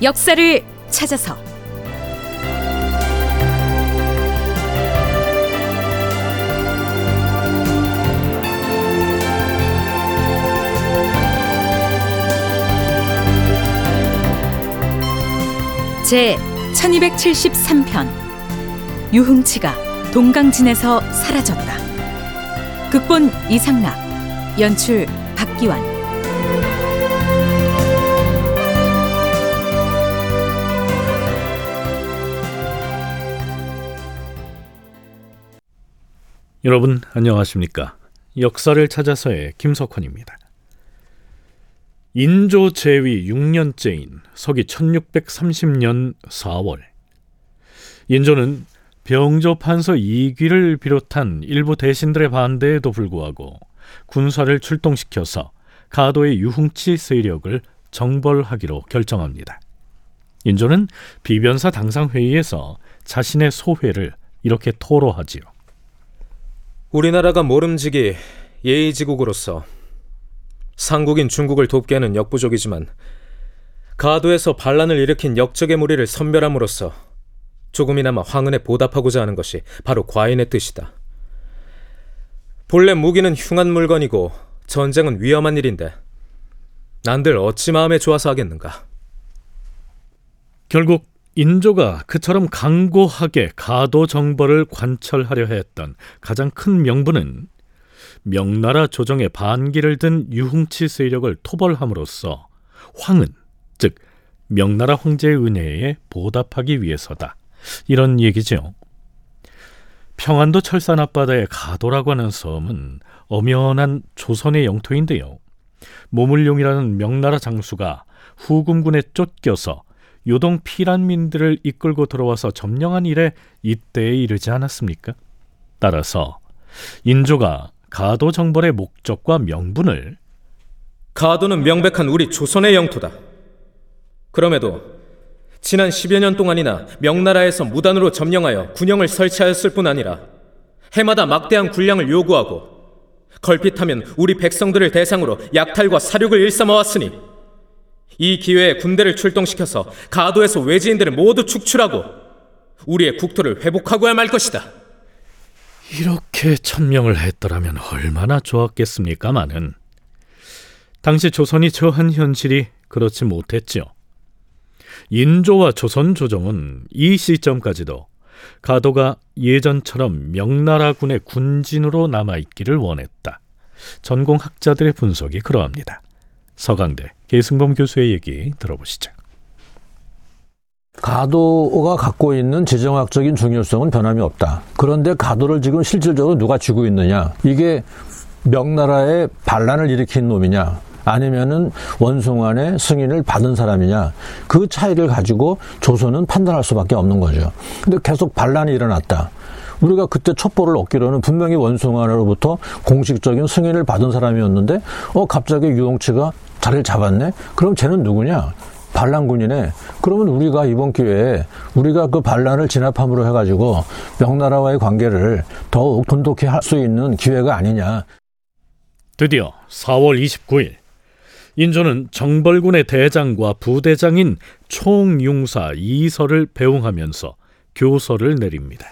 역사를 찾아서 제 1273편 유흥치가 동강진에서 사라졌다. 극본 이상락, 연출 박기환. 여러분 안녕하십니까? 역사를 찾아서의 김석환입니다. 인조 제위 6년째인 서기 1630년 4월 인조는 병조 판서 이귀를 비롯한 일부 대신들의 반대에도 불구하고 군사를 출동시켜서 가도의 유흥치 세력을 정벌하기로 결정합니다. 인조는 비변사 당상 회의에서 자신의 소회를 이렇게 토로하지요. 우리나라가 모름지기 예의지국으로서 상국인 중국을 돕게는 역부족이지만 가도에서 반란을 일으킨 역적의 무리를 선별함으로써 조금이나마 황은에 보답하고자 하는 것이 바로 과인의 뜻이다. 본래 무기는 흉한 물건이고 전쟁은 위험한 일인데 난들 어찌 마음에 좋아서 하겠는가? 결국 인조가 그처럼 강고하게 가도 정벌을 관철하려 했던 가장 큰 명분은 명나라 조정에 반기를 든 유흥치 세력을 토벌함으로써 황은 즉 명나라 황제의 은혜에 보답하기 위해서다. 이런 얘기죠. 평안도 철산 앞바다의 가도라고 하는 섬은 엄연한 조선의 영토인데요. 모물룡이라는 명나라 장수가 후금군에 쫓겨서 요동 피란민들을 이끌고 들어와서 점령한 일에 이때에 이르지 않았습니까? 따라서 인조가 가도 정벌의 목적과 명분을 가도는 명백한 우리 조선의 영토다. 그럼에도 지난 10여 년 동안이나 명나라에서 무단으로 점령하여 군영을 설치하였을 뿐 아니라 해마다 막대한 군량을 요구하고 걸핏하면 우리 백성들을 대상으로 약탈과 사륙을 일삼아왔으니 이 기회에 군대를 출동시켜서 가도에서 외지인들을 모두 축출하고 우리의 국토를 회복하고야 말 것이다. 이렇게 천명을 했더라면 얼마나 좋았겠습니까마는 당시 조선이 처한 현실이 그렇지 못했죠. 인조와 조선 조정은 이 시점까지도 가도가 예전처럼 명나라군의 군진으로 남아 있기를 원했다. 전공 학자들의 분석이 그러합니다. 서강대 계승범 교수의 얘기 들어보시죠. 가도가 갖고 있는 지정학적인 중요성은 변함이 없다. 그런데 가도를 지금 실질적으로 누가 쥐고 있느냐? 이게 명나라의 반란을 일으킨 놈이냐? 아니면은 원숭안의 승인을 받은 사람이냐? 그 차이를 가지고 조선은 판단할 수밖에 없는 거죠. 근데 계속 반란이 일어났다. 우리가 그때 첩보를 얻기로는 분명히 원숭아로부터 공식적인 승인을 받은 사람이었는데, 어, 갑자기 유동치가 자리를 잡았네? 그럼 쟤는 누구냐? 반란군이네. 그러면 우리가 이번 기회에 우리가 그 반란을 진압함으로 해가지고 명나라와의 관계를 더욱 돈독히 할 수 있는 기회가 아니냐. 드디어 4월 29일 인조는 정벌군의 대장과 부대장인 총융사 이설을 배웅하면서 교서를 내립니다.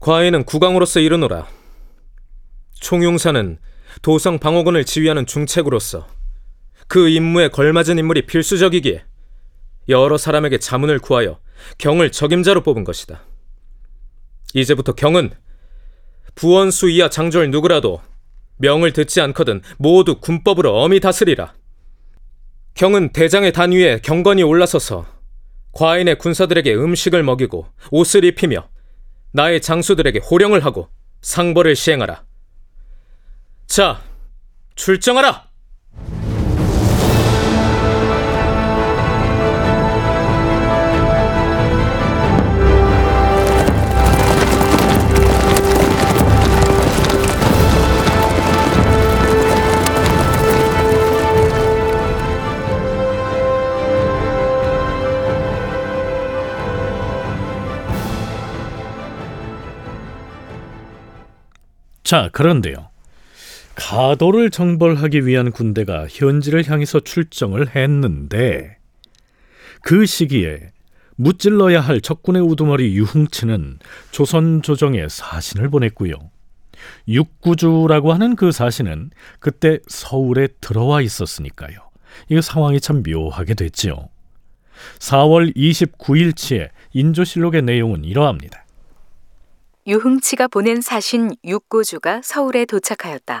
과인은 국왕으로서 이르노라. 총융사는 도성 방어군을 지휘하는 중책으로서 그 임무에 걸맞은 인물이 필수적이기에 여러 사람에게 자문을 구하여 경을 적임자로 뽑은 것이다. 이제부터 경은 부원수 이하 장졸 누구라도 명을 듣지 않거든 모두 군법으로 엄히 다스리라. 경은 대장의 단 위에 경건이 올라서서 과인의 군사들에게 음식을 먹이고 옷을 입히며 나의 장수들에게 호령을 하고 상벌을 시행하라. 자, 출정하라! 자, 그런데요. 가도를 정벌하기 위한 군대가 현지를 향해서 출정을 했는데 그 시기에 무찔러야 할 적군의 우두머리 유흥치는 조선 조정에 사신을 보냈고요. 육구주라고 하는 그 사신은 그때 서울에 들어와 있었으니까요. 이 상황이 참 묘하게 됐지요. 4월 29일치의 인조실록의 내용은 이러합니다. 유흥치가 보낸 사신 육고주가 서울에 도착하였다.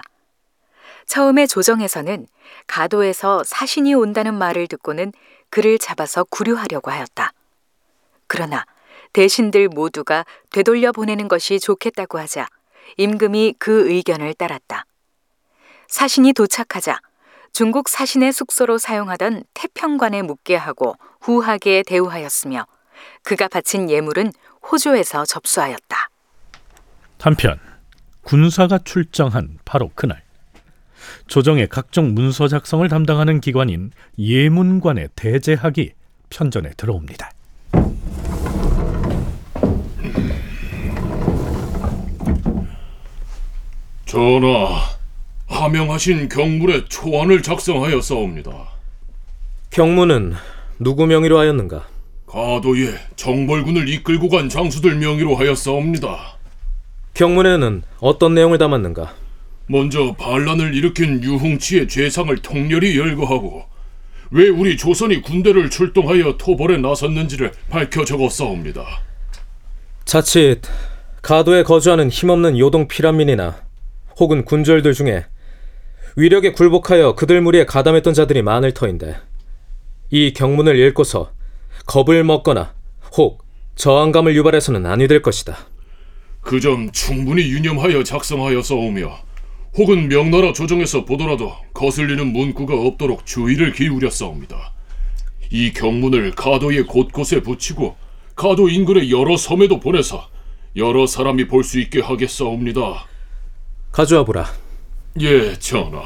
처음에 조정에서는 가도에서 사신이 온다는 말을 듣고는 그를 잡아서 구류하려고 하였다. 그러나 대신들 모두가 되돌려 보내는 것이 좋겠다고 하자 임금이 그 의견을 따랐다. 사신이 도착하자 중국 사신의 숙소로 사용하던 태평관에 묵게 하고 후하게 대우하였으며 그가 바친 예물은 호조에서 접수하였다. 한편 군사가 출정한 바로 그날 조정의 각종 문서 작성을 담당하는 기관인 예문관의 대제학이 편전에 들어옵니다. 전하, 하명하신 경물에 초안을 작성하였사옵니다. 경무는 누구 명의로 하였는가? 가도에 정벌군을 이끌고 간 장수들 명의로 하였사옵니다. 경문에는 어떤 내용을 담았는가? 먼저 반란을 일으킨 유흥치의 죄상을 통렬히 열거하고 왜 우리 조선이 군대를 출동하여 토벌에 나섰는지를 밝혀 적었사옵니다. 자칫 가도에 거주하는 힘없는 요동 피란민이나 혹은 군졸들 중에 위력에 굴복하여 그들 무리에 가담했던 자들이 많을 터인데 이 경문을 읽고서 겁을 먹거나 혹 저항감을 유발해서는 아니 될 것이다. 그 점 충분히 유념하여 작성하였사오며 혹은 명나라 조정에서 보더라도 거슬리는 문구가 없도록 주의를 기울였사옵니다. 이 경문을 가도의 곳곳에 붙이고 가도 인근의 여러 섬에도 보내서 여러 사람이 볼 수 있게 하겠사옵니다. 가져와 보라. 예, 전하.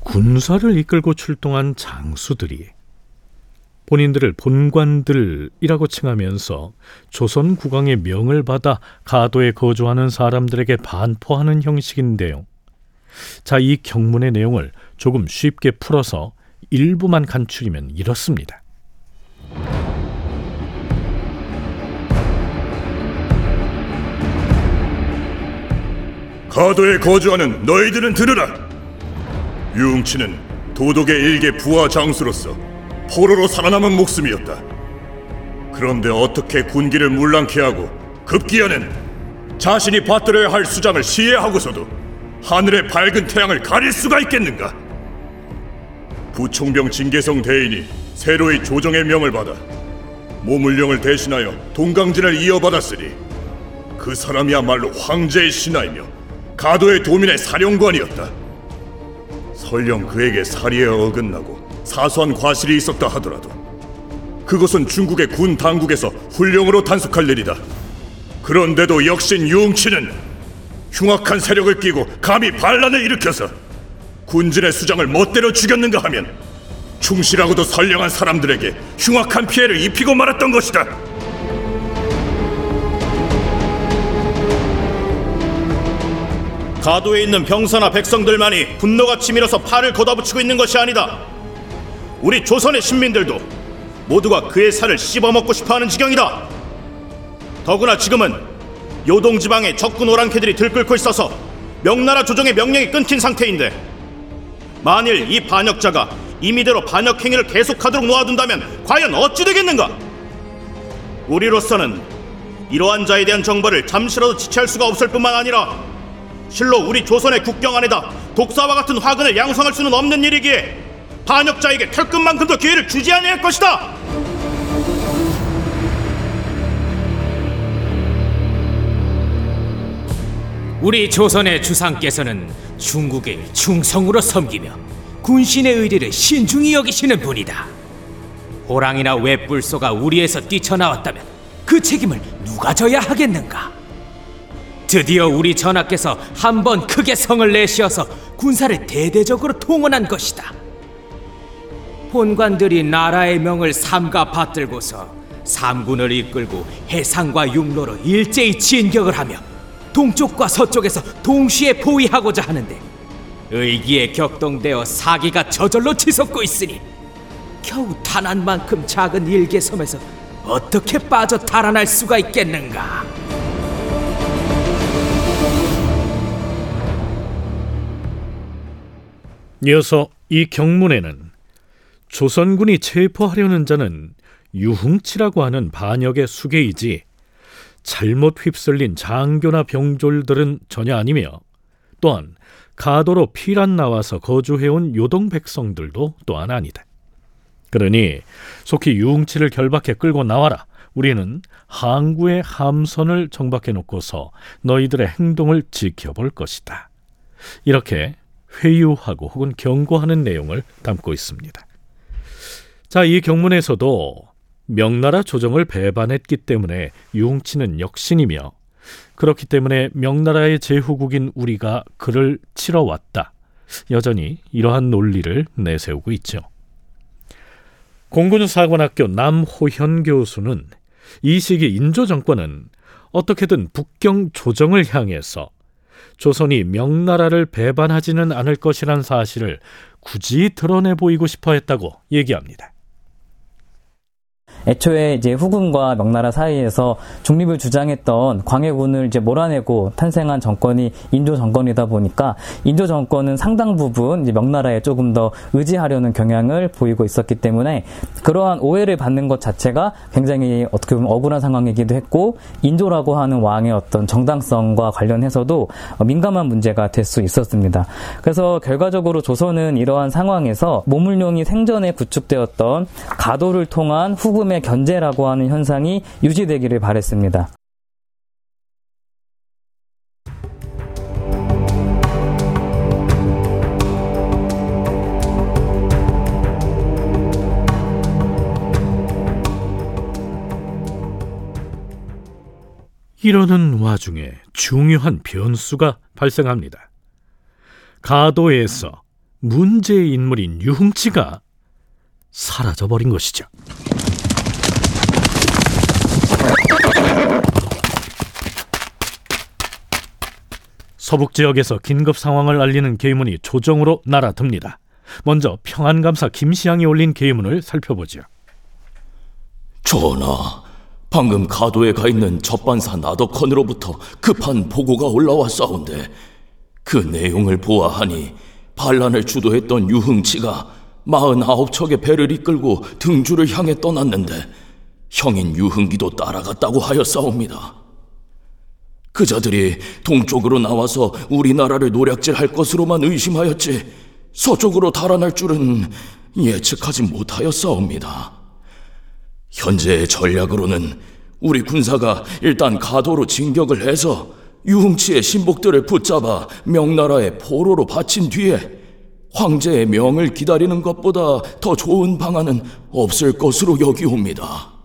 군사를 이끌고 출동한 장수들이 본인들을 본관들이라고 칭하면서 조선 국왕의 명을 받아 가도에 거주하는 사람들에게 반포하는 형식인데요. 자, 이 경문의 내용을 조금 쉽게 풀어서 일부만 간추리면 이렇습니다. 가도에 거주하는 너희들은 들으라. 유흥치는 도독의 일개 부하 장수로서 포로로 살아남은 목숨이었다. 그런데 어떻게 군기를 물랑케 하고 급기야는 자신이 받들어야 할 수장을 시해하고서도 하늘의 밝은 태양을 가릴 수가 있겠는가? 부총병 진계성 대인이 새로이 조정의 명을 받아 모물령을 대신하여 동강진을 이어받았으니 그 사람이야말로 황제의 신하이며 가도의 도민의 사령관이었다. 설령 그에게 사리에 어긋나고 사소한 과실이 있었다 하더라도 그것은 중국의 군 당국에서 훈령으로 단속할 일이다. 그런데도 역신 유흥치는 흉악한 세력을 끼고 감히 반란을 일으켜서 군진의 수장을 멋대로 죽였는가 하면 충실하고도 선량한 사람들에게 흉악한 피해를 입히고 말았던 것이다. 가도에 있는 병사나 백성들만이 분노가 치밀어서 팔을 걷어붙이고 있는 것이 아니다. 우리 조선의 신민들도 모두가 그의 살을 씹어먹고 싶어하는 지경이다. 더구나 지금은 요동 지방의 적군 오랑캐들이 들끓고 있어서 명나라 조정의 명령이 끊긴 상태인데 만일 이 반역자가 임의대로 반역 행위를 계속하도록 놓아둔다면 과연 어찌 되겠는가? 우리로서는 이러한 자에 대한 정보를 잠시라도 지체할 수가 없을 뿐만 아니라 실로 우리 조선의 국경 안에다 독사와 같은 화근을 양성할 수는 없는 일이기에 반역자에게 털끝만큼도 기회를 주지 아니할 것이다. 우리 조선의 주상께서는 중국을 충성으로 섬기며 군신의 의리를 신중히 여기시는 분이다. 호랑이나 외뿔소가 우리에서 뛰쳐나왔다면 그 책임을 누가 져야 하겠는가? 드디어 우리 전하께서 한 번 크게 성을 내시어서 군사를 대대적으로 통원한 것이다. 본관들이 나라의 명을 삼가 받들고서 삼군을 이끌고 해상과 육로로 일제히 진격을 하며 동쪽과 서쪽에서 동시에 포위하고자 하는데 의기에 격동되어 사기가 저절로 치솟고 있으니 겨우 탄환만큼 작은 일개섬에서 어떻게 빠져 달아날 수가 있겠는가? 이어서 이 경문에는 조선군이 체포하려는 자는 유흥치라고 하는 반역의 수계이지 잘못 휩쓸린 장교나 병졸들은 전혀 아니며 또한 가도로 피란 나와서 거주해온 요동 백성들도 또한 아니다. 그러니 속히 유흥치를 결박해 끌고 나와라. 우리는 항구의 함선을 정박해 놓고서 너희들의 행동을 지켜볼 것이다. 이렇게 회유하고 혹은 경고하는 내용을 담고 있습니다. 자, 이 경문에서도 명나라 조정을 배반했기 때문에 유흥치는 역신이며 그렇기 때문에 명나라의 제후국인 우리가 그를 치러 왔다. 여전히 이러한 논리를 내세우고 있죠. 공군사관학교 남호현 교수는 이 시기 인조 정권은 어떻게든 북경 조정을 향해서 조선이 명나라를 배반하지는 않을 것이란 사실을 굳이 드러내 보이고 싶어 했다고 얘기합니다. 애초에 이제 후군과 명나라 사이에서 중립을 주장했던 광해군을 이제 몰아내고 탄생한 정권이 인조 정권이다 보니까 인조 정권은 상당 부분 명나라에 조금 더 의지하려는 경향을 보이고 있었기 때문에 그러한 오해를 받는 것 자체가 굉장히 어떻게 보면 억울한 상황이기도 했고 인조라고 하는 왕의 어떤 정당성과 관련해서도 민감한 문제가 될 수 있었습니다. 그래서 결과적으로 조선은 이러한 상황에서 모물룡이 생전에 구축되었던 가도를 통한 후금의 견제라고 하는 현상이 유지되기를 바랬습니다. 이러는 와중에 중요한 변수가 발생합니다. 가도에서 문제의 인물인 유흥치가 사라져버린 것이죠. 서북 지역에서 긴급 상황을 알리는 계문이 조정으로 날아듭니다. 먼저 평안감사 김시양이 올린 계문을 살펴보죠. 전하, 방금 가도에 가 있는 접반사 나덕헌으로부터 급한 보고가 올라왔사온데 그 내용을 보아하니 반란을 주도했던 유흥치가 49척의 배를 이끌고 등주를 향해 떠났는데 형인 유흥기도 따라갔다고 하였사옵니다. 그자들이 동쪽으로 나와서 우리나라를 노략질할 것으로만 의심하였지 서쪽으로 달아날 줄은 예측하지 못하였사옵니다. 현재의 전략으로는 우리 군사가 일단 가도로 진격을 해서 유흥치의 신복들을 붙잡아 명나라의 포로로 바친 뒤에 황제의 명을 기다리는 것보다 더 좋은 방안은 없을 것으로 여기옵니다.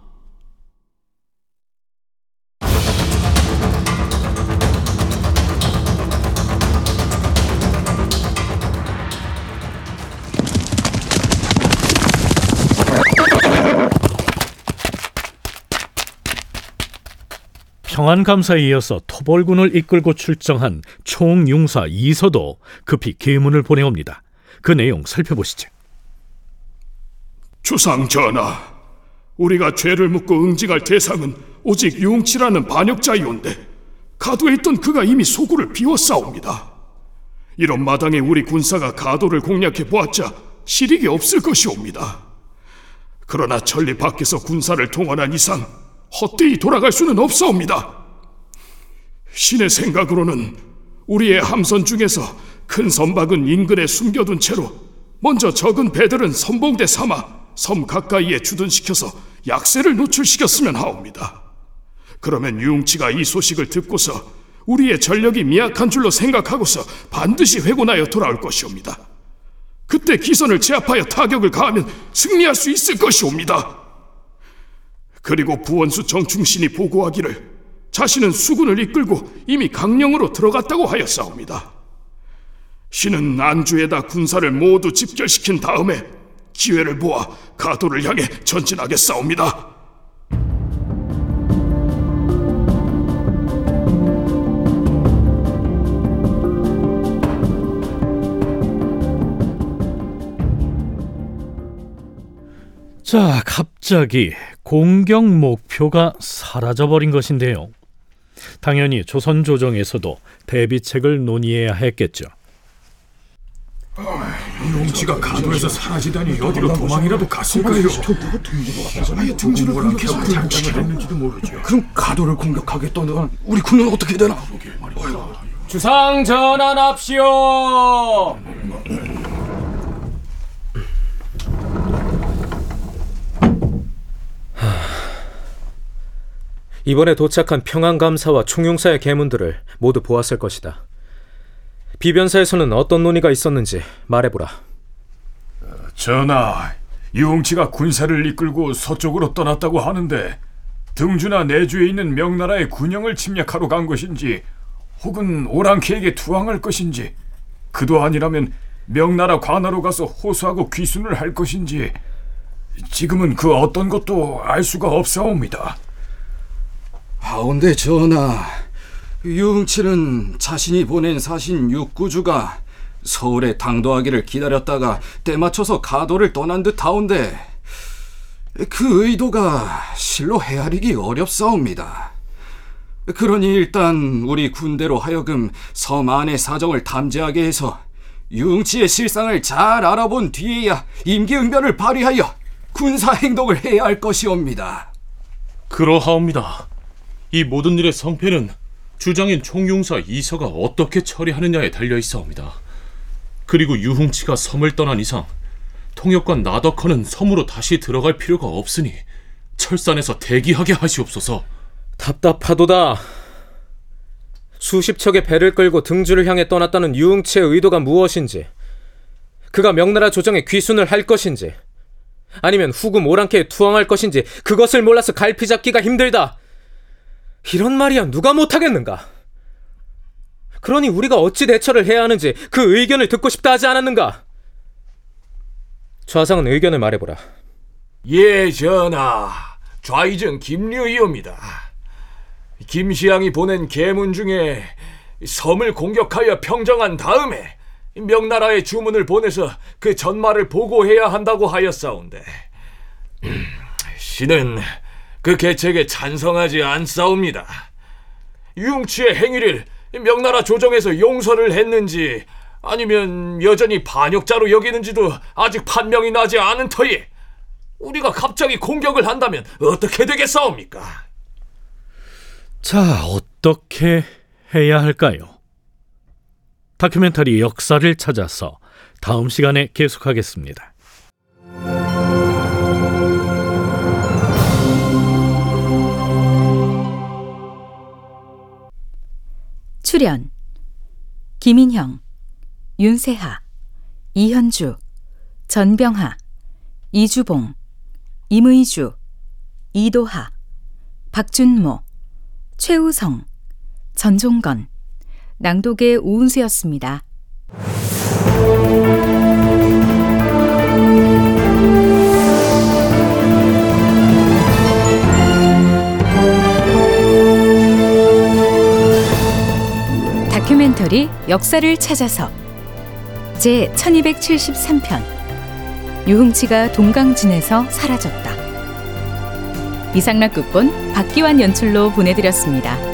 평안감사에 이어서 토벌군을 이끌고 출정한 총융사 이서도 급히 계문을 보내옵니다. 그 내용 살펴보시죠. 주상 전하, 우리가 죄를 묻고 응징할 대상은 오직 유웅치라는 반역자이온데 가도에 있던 그가 이미 소굴을 비웠사옵니다. 이런 마당에 우리 군사가 가도를 공략해 보았자 실익이 없을 것이옵니다. 그러나 천리 밖에서 군사를 동원한 이상 헛되이 돌아갈 수는 없사옵니다. 신의 생각으로는 우리의 함선 중에서 큰 선박은 인근에 숨겨둔 채로 먼저 적은 배들은 선봉대 삼아 섬 가까이에 주둔시켜서 약세를 노출시켰으면 하옵니다. 그러면 유웅치가 이 소식을 듣고서 우리의 전력이 미약한 줄로 생각하고서 반드시 회군하여 돌아올 것이옵니다. 그때 기선을 제압하여 타격을 가하면 승리할 수 있을 것이옵니다. 그리고 부원수 정충신이 보고하기를 자신은 수군을 이끌고 이미 강령으로 들어갔다고 하였사옵니다. 신은 안주에다 군사를 모두 집결시킨 다음에 기회를 보아 가도를 향해 전진하겠사옵니다. 자, 갑자기 공격 목표가 사라져버린 것인데요. 당연히 조선 조정에서도 대비책을 논의해야 했겠죠. 용치가 가도에서 사라지다니 어디로 도망이라도 갔을까요? 아예 등지를 공격해서 했는지도 모르죠. 그럼 가도를 공격하겠다는 우리 군은 어떻게 되나? 주상 전환합시오. 이번에 도착한 평안감사와 총용사의 계문들을 모두 보았을 것이다. 비변사에서는 어떤 논의가 있었는지 말해보라. 전하, 유흥치가 군사를 이끌고 서쪽으로 떠났다고 하는데 등주나 내주에 있는 명나라의 군영을 침략하러 간 것인지 혹은 오랑캐에게 투항할 것인지 그도 아니라면 명나라 관하로 가서 호소하고 귀순을 할 것인지 지금은 그 어떤 것도 알 수가 없사옵니다. 하온데 전하, 유흥치는 자신이 보낸 사신 육구주가 서울에 당도하기를 기다렸다가 때 맞춰서 가도를 떠난 듯 하온데 그 의도가 실로 헤아리기 어렵사옵니다. 그러니 일단 우리 군대로 하여금 섬 안의 사정을 탐지하게 해서 유흥치의 실상을 잘 알아본 뒤에야 임기응변을 발휘하여 군사 행동을 해야 할 것이옵니다. 그러하옵니다. 이 모든 일의 성패는 주장인 총용사 이서가 어떻게 처리하느냐에 달려 있사옵니다. 그리고 유흥치가 섬을 떠난 이상 통역관 나덕헌은 섬으로 다시 들어갈 필요가 없으니 철산에서 대기하게 하시옵소서. 답답하도다. 수십 척의 배를 끌고 등주를 향해 떠났다는 유흥치의 의도가 무엇인지, 그가 명나라 조정에 귀순을 할 것인지, 아니면 후금 오랑캐에 투항할 것인지 그것을 몰라서 갈피 잡기가 힘들다. 이런 말이야 누가 못하겠는가? 그러니 우리가 어찌 대처를 해야 하는지 그 의견을 듣고 싶다 하지 않았는가? 좌상은 의견을 말해보라. 예, 전하. 좌이정 김류이옵니다. 김시양이 보낸 계문 중에 섬을 공격하여 평정한 다음에 명나라에 주문을 보내서 그 전말을 보고해야 한다고 하였사온데 신은 그 계책에 찬성하지 않사옵니다. 융치의 행위를 명나라 조정에서 용서를 했는지 아니면 여전히 반역자로 여기는지도 아직 판명이 나지 않은 터에 우리가 갑자기 공격을 한다면 어떻게 되겠사옵니까? 자, 어떻게 해야 할까요? 다큐멘터리 역사를 찾아서 다음 시간에 계속하겠습니다. 출연 김인형, 윤세하, 이현주, 전병하, 이주봉, 임의주, 이도하, 박준모, 최우성, 전종건, 낭독의 오은수였습니다. 다큐멘터리 역사를 찾아서 제 1273편 유흥치가 동강진에서 사라졌다. 이상락 극본 박기환 연출로 보내드렸습니다.